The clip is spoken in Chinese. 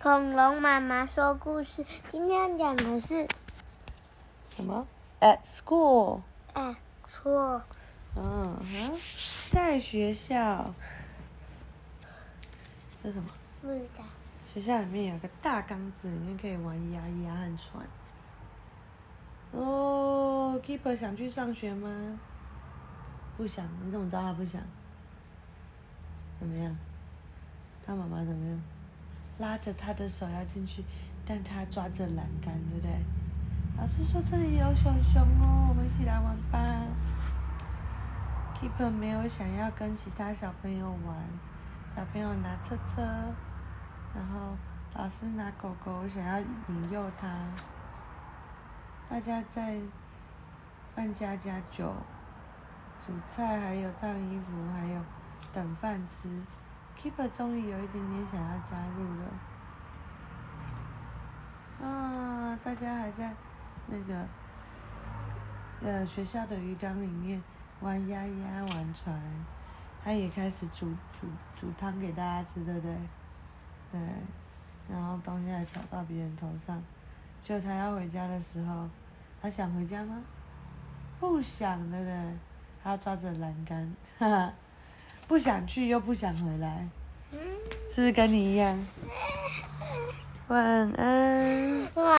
恐龙妈妈说故事，今天讲的是什么？At school。哎，错，嗯哼，在学校。这是什么？不知道。学校里面有个大缸子，里面可以玩鸭鸭和船。哦，Keeper 想去上学吗？不想，你怎么知道他不想？怎么样？他妈妈怎么样？拉着他的手要进去，但他抓着栏杆，对不对？老师说这里有熊熊哦，我们一起来玩吧。Keeper 没有想要跟其他小朋友玩，小朋友拿车车，然后老师拿狗狗，想要引诱他。大家在扮家家酒，煮菜，还有烫衣服，还有等饭吃。Keeper 终于有一点点想要加入了。啊，大家还在那个呃学校的鱼缸里面玩鸭鸭、玩船，他也开始煮煮煮汤给大家吃，对不对？对，然后东西还飘到别人头上。就他要回家的时候，他想回家吗？不想，对不对？他抓着栏杆，哈哈，不想去又不想回来，是不是跟你一样？晚安。